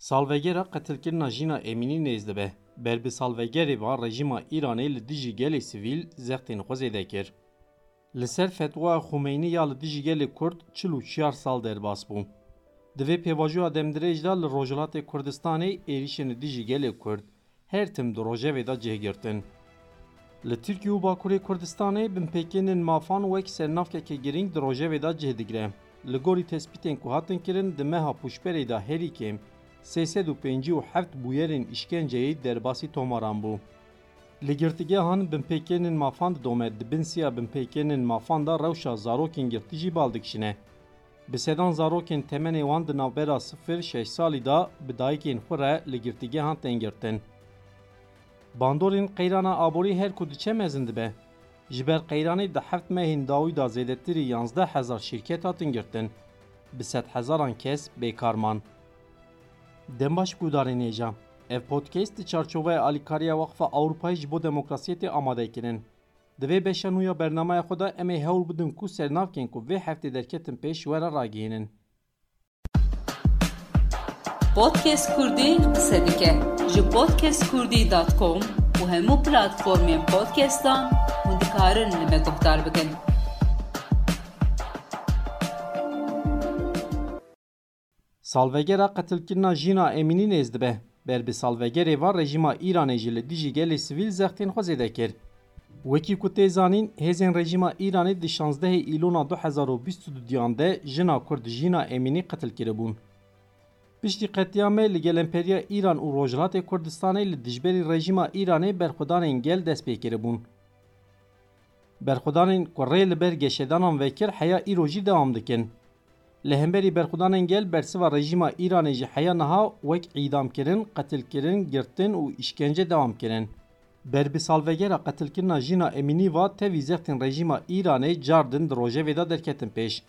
Salvegera qetilkirina jîna Emînî nêz dibe. Ber bi salvegerê va rejîma Îranê li dijî gelê sivîl zextên xwezê dekir. Li ser fetwa Xumeyni ya li dijî gelê Kurd çil û çiyar sal derbas bû. Di vê pêvajoya demdirêj da li Rojhilatê Kurdistanê êrişên dijî gelê Kurd her tim di rojevê da cihgirtin. Li Tirkiye û Bakurê Kurdistanê binpêkênên mafan wek sernavkeke girîng di rojevê da cih digire. Li gorî tespîtên ku hatin kirin di meha pûşberê da herî kêm 357 bûyerên îşkenceyê derbasî tomaran bû. Li girtigehan binpêkênên mafan dome di bin siya binpêkênên mafan da rewşa zarokên girtî jî bal dikişine. Bi sedan zarokên temenê wan di navbera sifir şeş salî da bi dayîkên xwe re li girtîgehan qeyrana aborî her ku diçe mezin dibe. Ji ber qeyranê di heft mehên dawî da zêdetirî 11 hezar şirket hatin girtin. Bi sed hezaran kes bêkarman. Êja. Ev podcast di çarçoveya alîkariya Waqfa Ewropayê ji bo demokrasiyetê amade kirin. Di vê beşa nû ya bernameya xwe da em ê hewl bidin ku sernavkên ku vê heftê derketin pêş were ragihînin. Podcast Kurdî qise dike ji podcastkurdî.com û hemû platformên podcastan hûn dikarin li me. Salvegera qetilkirina jîna Emînî nêz dibe. Ber bi salvegerê va rejîma Îranê jî li dijî gelê sivîl zextên xwe zêde kir. Wekî ku tê zanîn, hêzên rejîma Îranê di 16 îlona 2022 de jina Kurd jîna Emînî qetil kiribûn. Piştî qetiyamê li gel Emperiya Îran û Rojhilatê Kurdistanê li dijberî rejîma Îranê berxwedanên gel dest pê kiribûn. Berxwedanên ku rê li ber geşedanan vekir heya îro jî dewam dikin. Li hemberî berxwedanên gel bersiva rejîma Îranê jî heya niha wek îdamkirin, qetilkirin, girtin û îşkence dewam kirin. Ber bi salvegera qetilkirina jîna Emînî va tevî zextên rejîma Îranê cardin di rojevê da derketin pêş.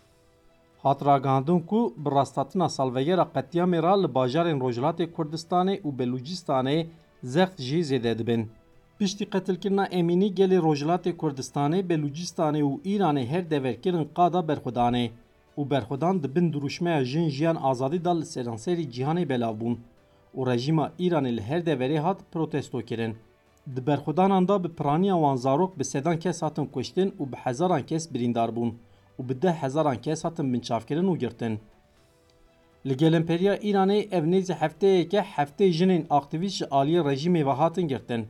Hat ragihandin ku bi rastatina salvegera qetiyamê ra li bajarên Rojhilatê Kurdistanê û Belûcistanê zext jî zêde dibin. Piştî qetilkirina Emînî gelê Rojhilatê Kurdistanê, Belûcistanê û Îranê her deverkirin qada berxwedanê û berxwedan dibin duruşmeya jin jiyan azadî da li seranserî cîhanê belav bûn û rejîma Îranê li her deverê hat protesto kirin. Di berxwedanan da bi piraniya wan zarok bi sedan kes hatin kuştin û bi hezaran kes birîndar bûn û bi deh hezaran kes hatin binçavkirin û girtin. Li gel Emperiya Îranê ev nêzî hefteyeke heftê jinên aktivîst ji aliyê rejîmê ve hatin girtin.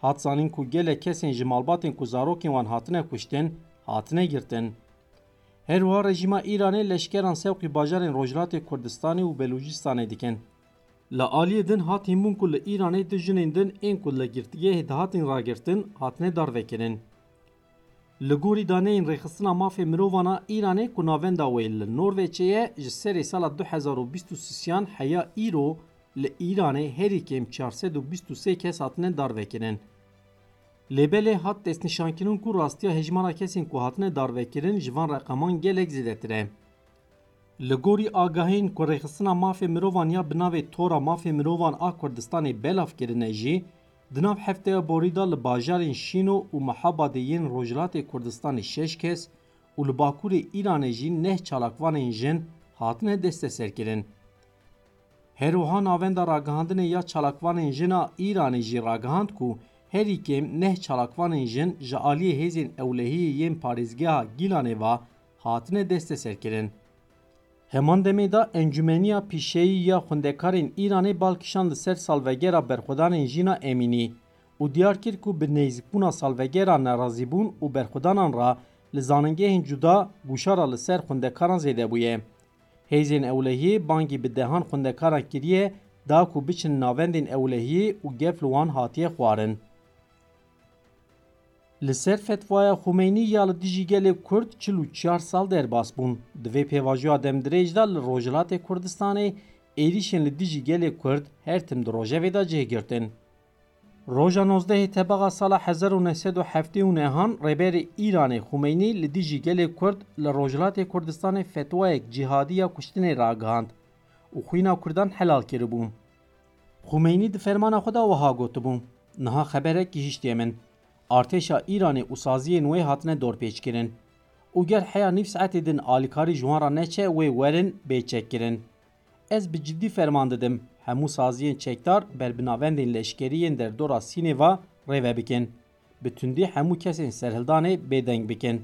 Hat zanîn ku gelek kesên ji malbatên ku zarokên wan hatine kuştin, hatine girtin. Her wiha rejîma Îranê leşkeran sewqî bajarên Rojhilatê Kurdistanê û Belûcistanê dikin. Li aliyê din hat hînbûn ku li Îranê di jinên din ên ku li girtiyê dihatin ragirtin hatine darvekirin. Li gorî daneyên rêxistina mafê mirovana Îranê ku navenda wê li Norveçê ye ji serê sala 2023yan heya îro li Îranê herî kêm 423 kes hatine darvekirin. Lêbelê hat destnîşankirin ku rastiya hejmara kesên ku hatine darvekirin ji van reqeman gelek zêdetir. Li gorî ku rêxistina mafê mirovan ya bi navê tora mafê mirovan a Kurdistanê belav kirine jî di nav hefteya borî da li bajarên Şîno û Mehabadê yên Rojhilatê Kurdistanê şeş kes û li Bakurê Îranê jî neh çalakvanên jin hatine desteserkirin. Herwiha navenda ragihandinê ya çalakvanên jina Îranê jî ragihand ku herî kêm neh çalakvanên jin ji aliyê hêzên ewlehiyê yên parêzgeha Gîlanê ve hatine. Heman demê da encümeniya pîşeyî ya xwendekarên Îranê balkişan li ser salvegera berxwedanên jîna Emînî û diyar kir ku bi nêzîkbûna salvegera nerazîbûn û berxwedanan ra li zanîngehên cuda gûşara li ser xwendekaran zêde bûye. Hêzên ewlehiyê bangî bi dehan xwendekaran kiriye da ku biçin navendên ewlehiyê û gef li wan hatiye xwarin. Li ser fetvaya Xumeyni ya li dijî gelê Kurd çil û çar sal derbas bûn. Di vê pêvajoya demdirêj da li Rojhilatê Kurdistanê êrişên li dijî gelê Kurd her tim di rojevê da cêgirtin. Roja 19 tebaxa sala 1979 rêberê Îranê Xumeyni li dijî gelê Kurd li Rojhilatê Kurdistanê fetvayek cihadiya kuştinê ragihand û xwîna Kurdan helal kiribû. Xumeyni di fermana xwe da wiha gotibû. Niha xeberekî hiştê min. Artêşa Îranê û saziyên wê hatine dorpêçkirin û ger heya nîv saetê din alîkarî ji wan re neçe wê werin bêçekkirin. ez bi ciddî ferman didim hemû saziyên çekdar berbinavendên leşkeriyên derdora Sînêva rêve bikin. Bi tundî hemû kesên serhildanê bêdeng bikin.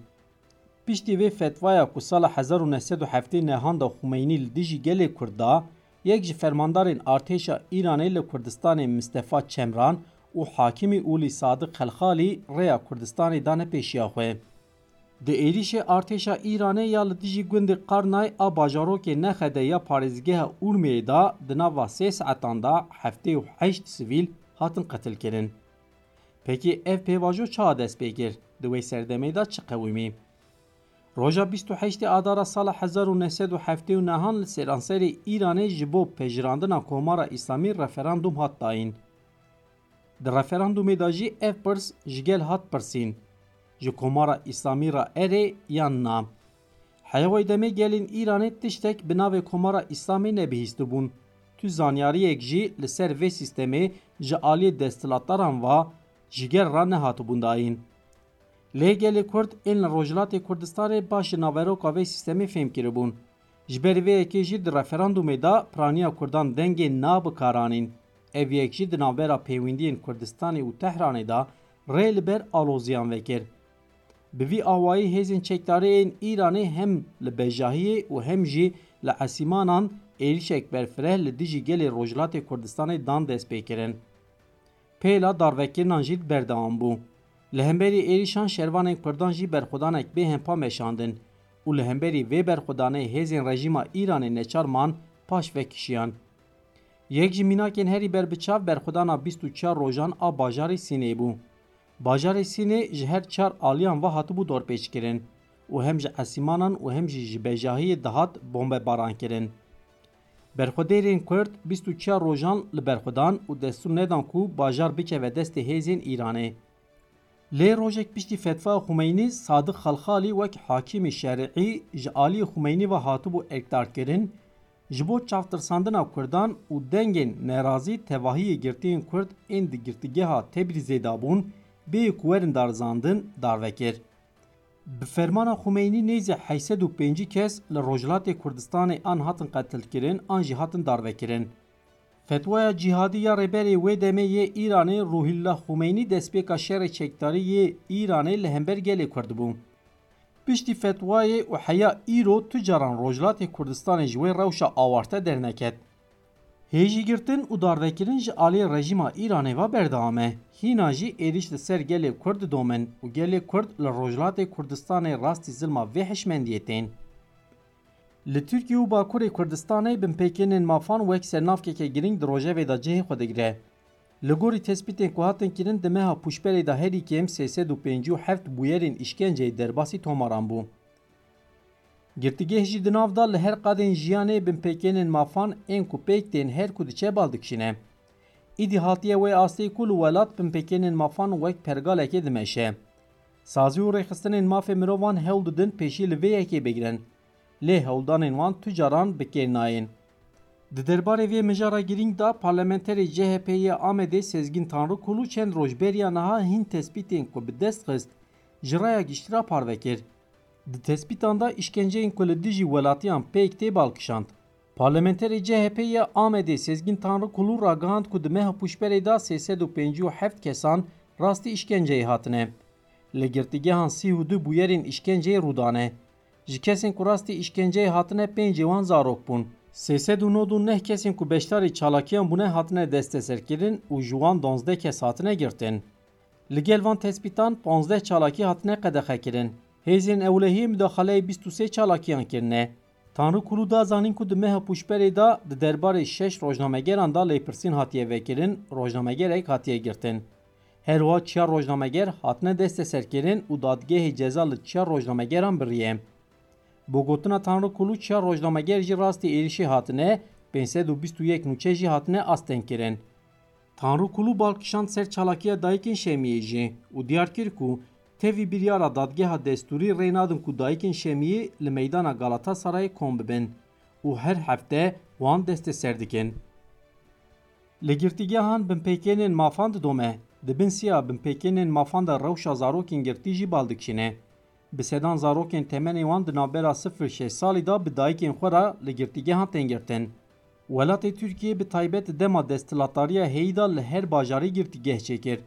Piştî vê fetvaya ku sala 1907 nehanda Xumeyni li dijî gelê Kurd da, yek ji fermandarên artêşa Îranê li Kurdistanê Mistefa Çemran û hakimî Ulî Sadiq Xelxalî rêya Kurdistanê dane pêşiya xwe. Di êrişê artêşa Îranê ya li dijî gundê Qarnay a bajarokê nexede ya parêzgeha Urmiyê da di nava sê saetan da heftê û heşt sivîl hatin qetilkirin. Pekî ev pêvajo çawa dest pê kir? Di wê serdemê da çi qewimî? Roja 28 adara sala 1970 nehan li sêranserê Îranê ji bo pejirandina Komara İslamî referandum hat dayîn. Di referandumê da jî ev pirs ji gel hat pirsîn. Ji Komara İslamî ra erê yan na. Heyawê demê gelên Îranê tiştek bi navê Komara İslamî nebihîstibûn. Tu zanyariyek jî li ser vê sîstemê ji aliyê desthilataran va ji gel ra nehatibûn dayîn. Lê gelê Kurd ên li Rojhilatê Kurdistanê baş ji naveroka vê sîstemê fêm kiribûn. Ji ber vê yekê jî di referandumê da. Ev yek jî di navbera pêwîndiyên Kurdistanê û Tehranê da rê li ber aloziyan vekir. Bi vî awayî hêzên çekdariyên Îranê hem li bejahiyê û hem jî li esîmanan êrişek berfireh li dijî gelê Rojhilatê Kurdistanê dan dest pê kirin. Pêla darvekirinan jî berdewam bû. Li hemberî êrişan şervanên Kurdan jî berxwedanek bê hempa meşandin û li hemberî vê berxwedanê hêzên rejîma Îranê neçarman paş vekişiyan. Yek ji mînakên herî berbiçav berxwedana 24 rojan a bajarê Sînê bû. Bajarê Sînê ji her çar aliyan ve hatibû dorpêçkirin û hem ji esîmanan û hem jî ji bejahiyê dihat bombebaran kirin. Berxwedêrên Kurd 24 rojan li berxwedan û destûr nedan ku bajar bikeve destê hêzên Îranê. Lê rojek piştî fetva Xumeyni Sadık Xalxalî wek hakimê şerî ji aliyê Xumeyni ve hatibû ekdarkirin ji bo çavtirsandina Kurdan û dengên nerazî tevahiyê girtiyên Kurd ên di girtîgeha Tebrizê da bûn bê ku werin darzandin darvekir. Bi fermana Xumeyni nêzî 805 kes li Rojhilatê Kurdistanê an hatin qetilkirin an jî hatin darvekirin. Fetvaya cihadî ya rêberê wê demê yê Îranê Ruhillah Xumeyni destpêka şerê çekdarî yê Îranê li hember gelê. Piştî fetvayê û heya îro tu caran Rojhilatê Kurdistanê ji wê rewşa awarte derneket. Hêjîgirtin û darvekirin ji aliyê rejîma Îranê ve berdewam e. Hîna jî êriş li ser gelê Kurd didomin û gelê Kurd li Rojhilatê Kurdistanê rastî zilma vê hişmendiyê tên. Li Tirkiye û Bakurê Kurdistanê binpêkênên mafan wek sernavkeke girîng di rojevê da cihê xwe digire. Li gorî tespîtên ku hatin kirin di meha pûşberê da herî kêm 357 bûyerên îşkenceyê derbasî tomaran bû. Girtîgeh jî di nav da li her qadên jiyanê binpêkênên mafan ên ku pêk tên her ku diçe bal dikişîne. Îdî hatiye wê astê ku li welat binpêkênên mafan wek pergalekê dimeşe. Sazî û rêxistinên mafê mirovan hewl didin pêşî li vê yekê bigirin. lê hewldanên wan tu caran. Di derbarê mijara girîng da parlamenterê CHP'ye Amedê Sezgin Tanrıkulu çend rojberiya niha hîn tespîtên ku bi dest xist ji raya giştira parvekir. Di tespîtan da işkenceyên ku li dijî welatiyan pêk tê balkişand. Parlamenterê CHP'ye Amedê Sezgin Tanrıkulu ragihand ku di meha puşberê da 357 kesan rastî işkenceyê hatine. Li girtîgehan sî û du bûyerên işkenceyê rûdane. ji hatine pêncê wan zarok bûn. Sêsed û nod û neh kesên ku beşdarî çalakiyan bûne hatine desteserkirin û ji donzdeh kes hatine girtin. Li gel van tespîtan 15 çalakî hatine qedexekirin. Hêzên ewlehiyê müdaxaleyê 23 çalakiyan kirine. Tanrı Kulu da zanîn ku di meha pûşberê da di derbarê şeş rojnamegeran da lêpirsîn hatiye vekirin, rojnamegerek hatiye girtin. Her wa çiyar rojnameger hatine desteserkirin û dadgehê ceza li çiyar rojnamegeran biriye. Bo gotina Tanrı Kulu çiya rojnameger jî rastî êrişî hatine 521 nûçe jî hatine asten kirin. Tanrı Kulu balkişand ser çalakiya dayikên Şemiyê jî û diyar kir ku tevî dadgeha destûrî rê ku dayikên Şemiyê li meydana Galatasarayê kom bibin her hefte wan deste ser dikin. Li girtîgehan binpêkênên mafan didome, dibin siya binpêkênên mafan da rewşa zarokên girtî jî. Bi sedan zarokên temenê wan di navbera 06 salî da bi dayikên xwe re li girtîgehan tên girtin. Welatê Tirkiye bi taybet dema destilatariya heyda li her bajarî girtîgeh çêkir.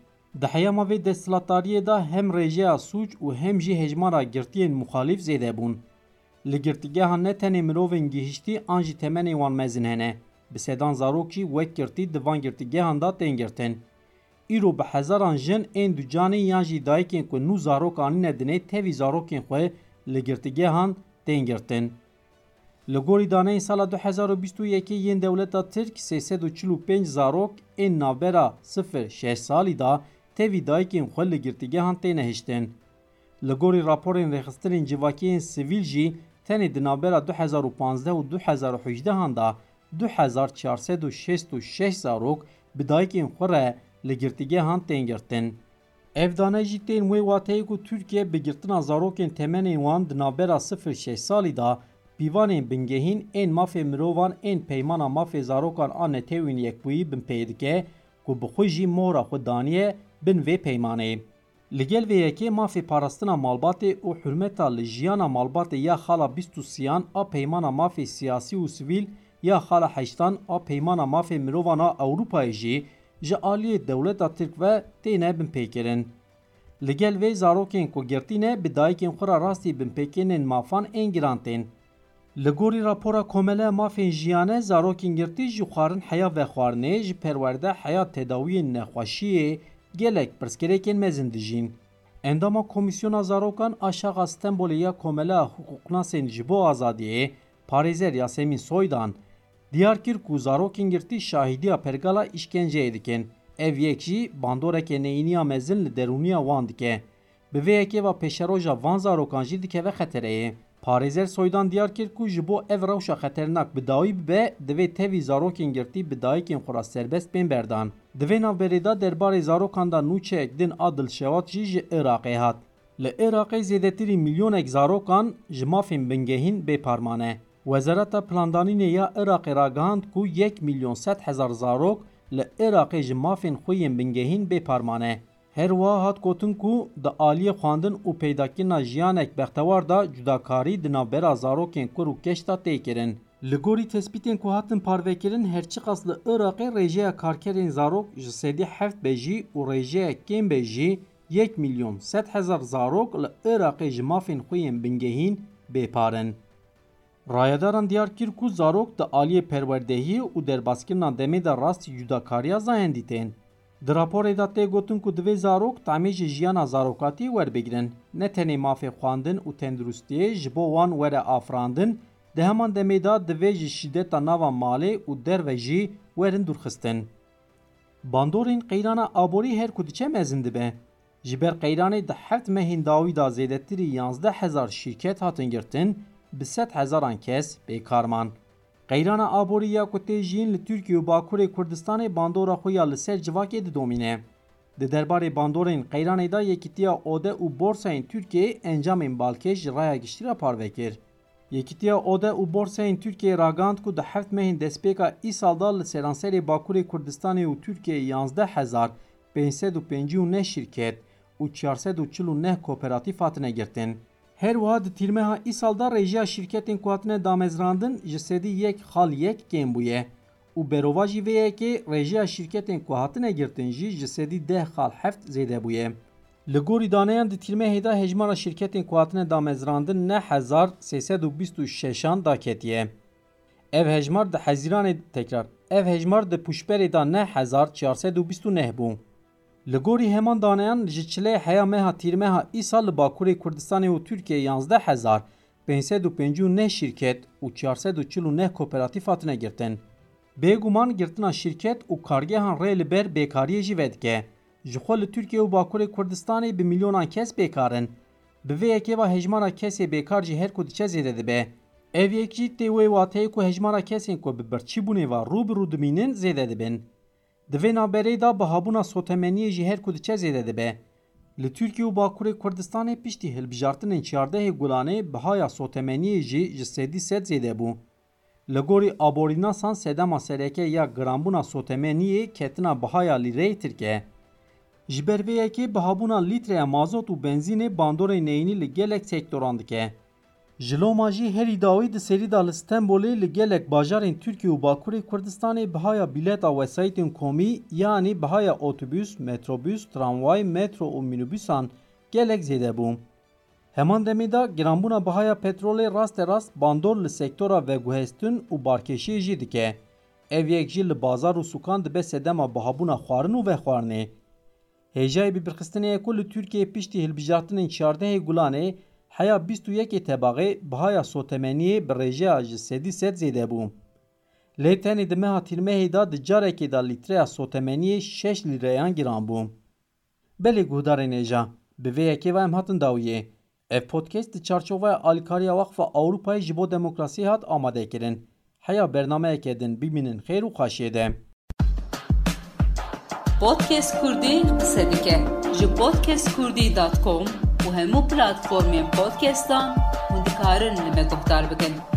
Di heyama vê destilatariyê da hem rêjeya sûc û hem jî hejmara girtiyên muxalîf zêde bûn. Li girtîgehan ne tenê mirovên gihîştî an jî temenê wan mezin hene. Bi sedan zarok jî wek girtî da tên. ایرو به هزاران جن این دو جانی یا جی دایی که که نو زارو کانی ندنه تیوی زارو که خواه لگرتگی هان تینگرتن. لگوری دانه این سال دو هزار و بیستو یکی یین دولتا ترک سی سی دو چلو پینج این نابرا سفر شه سالی دا تیوی دایی خو خواه لگرتگی هان تینه هشتن. لگوری راپور این ریخستر این جواکی این سویل جی تینه دنابرا دو هزار و پانزده و دو هزار و حجده را li girtîgehan tên girtin. Ev dane jî tên wê wateyê ku Tirkiye bi girtina zarokên temenên wan di navbera 0-6 salî da pîvanên bingehîn ên mafê mirovan ên peymana mafê zarokan a netewên yekbûyî bin pê dike ku bi xwe jî mohra xwe daniye bin vê peymanê. Li gel vê yekê mafê parastina malbatê û hürmeta li jiyana malbatê ya xala bîst û siyan a peymana mafê siyasî û sivîl ya xala heştan a peymana mafê mirovan a Ewropayê jî ji aliyê dewleta Tirk ve têne bin pêkirin. Li gel vê zarokên ku girtîne bi dayikên xwe ra rastî bin pêkirînên mafan ên giran tên. Li gorî rapora komele mafên jiyane zarokên girtî ji xwarin heya vexwarinê ji perwerde heya tedawiyên nexweşiyê gelek pirsgirêkên mezin dijîn. Endama Komisyona Zarokan aşağı Stenbolê ya komela hukuknasên ji bo azadiyê parêzer Yasemin Soydan diyar kir ku zarokên girtî şahidiya pergala işkenceyê dikin. Ev yek jî bandoreke neyîniya mezin li derûniya wan dike. Bi vê yekê ve van zarokan jî dikeve xetereyê. Parêzer Soydan diyar kir ku ji bo ev rewşa xeternak bi dawî bibe divê tevî zarokên girtî bi dayikên xwe ra serbest bên berdan. Di vê navberê da derbarê zarokan da nûçeyek din a Dilşewat jî ji Iraqê hat. Li Iraqê zêdetirî milyonek zarokan ji mafên bingehîn bêparman e. Wezareta Plandanînê ya Iraqê ragihand ku 1 milyon 100 hezar zarok li Iraqê ji mafên xwe yên bingehîn bêparman e. Her wa hat gotin ku di aliyê xwandin û peydakirina jiyanek bextewar da cudakarî di navbera zarokên kur û keşta tê kirin. Li gorî tespîtên ku hatin parvekirin herçi qas li Iraqê rêjeya karkerên zarok ji sedî heft bejî û rêjeya kêm bejî 1 milyon 100 hezar zarok li Iraqê ji mafên xwe yên bingehîn bêparin. Rayadaran diyar kir ku zarok di aliyê perwerdehî û derbaskirina demê de rastî cudakariya zayendî tên. Di raporê da tê gotin ku divê zarok temê ji jiyana zarokatî werbigirin, ne tenê mafê xwandin û tendurustiyê ji bo wan were afirandin, di heman demê da divê ji şîdeta nava malê û derve jî werin durxistin. Bandorên qeyrana aborî her ku diçe mezin dibe. Ji ber qeyranê heft mehên dawî da zêdetirî 11 hezar şîrket hatin girtin, bi sed hezaran kes bêkarman. Qeyrana aborî ya ku tê jiyîn li Tirkiye û Bakurê Kurdistanê bandora xwe ya li ser civakê didomîne. Di derbarê bandorên qeyranê da yekîtiya ode û borsayên Tirkiyeyê encamên balkêş ji raya giştîra parve kir. Yekîtiya ode û borsayên Tirkiyeyê ragand ku di heft mehên destpêka îsal da li seranserê Bakurê Kurdistanê û Tirkiyeyê 11 hezar 559 şirket û 449 kooperatif hatine girtin. Her wiha di tîrmeha îsal da rêjeya şîrketên ku hatine damezrandin ji sedî yek xal yek kêm bûye û berova jî vê yekê rêjeya şîrketên ku hatine girtin jî ji sedî deh xal heft zêde bûye. Li gorî daneyan di tîrmehê da hejmara şîrketên ku hatine damezrandin ne hezar sêsed û bîst û şeşan da ketiye. Ev hejmar di hezîranê tekrar ev hejmar di puşberê da ne hezar çarsed û bîst û neh bû. Li gorî heman daneyan ji çilê heya meha tîrmeha îsal li Bakurê Kurdistanê û Tirkiye 11 hezar 559 şirket û 449 kooperatif hatine girtin. Bêguman girtina şirket û kargehan rê li ber bêkariyê jî vedike. Ji xwe li Tirkiye û Bakurê Kurdistanê bi milyonan kes bêkarin. Bi vê yekê hejmara kesê bêkar jî her ku diçe zêde dibe. Ev yek jî tê wê wateyê ku hejmara kesên ku bi birçîbûnê ve rû bi rû dimînin zêde dibin. Di vê naberê da bihabûna sotemeniyê jî her ku diçe zêde dibe. Li Tirkiye û Bakurê Kurdistanê piştî hilbijartinên çardehê gulanê bihaya sotemeniyê jî ji sedî sed zêde bû. Li gorî aborînasan sedema sereke ya giranbûna sotemeniyê ketina bihaya lîreyê Tirkiye. Ji ber vê yekê bihabûna lîtreya mazot û benzînê bandorên neyînî li gelek sektoran dike. Jiloma jî herî dawî di serî da li Stenbolê li gelek bajarên Tirkiye û Bakurê Kurdistanê bihaya bîleta wesaytên komî yanî bihaya otobüs, metrobüs, tramvay, metro û mînîbûsan gelek zêde bû. Heman demê da giranbûna bihaya petrolê raste rast bandor li sektora veguhestin û barkêşiyê jî dike. Ev yek jî bazar û sukan dibe sedema bihabûna xwarin û vexwarinê. Hêjayê bibirxistinê ku li Tirkiye piştî hilbijartinên çardehê gulanê heya 21 tebaxê bihaya sotemeniyê bi rêjeya ji sedî sed zêde bû. Lê tenê di meha tîrmehê da di carekê da lîtreya sotemeniyê 6 lîreyan giran bû. Belê guhdarên êja, bi vê yekê ve em hatin dawiyê. Ev podcast di çarçovaya alîkariya Waqfa Ewropayê ji bo demokrasiyê hat amadekirin. Heya bernameyekê din bibînin xêr û xweşiyê de. Podcast Kurdî qise dike ji podcastkurdî.com u hemu platformën podcastën mund të karën në me kohtarë bëkën.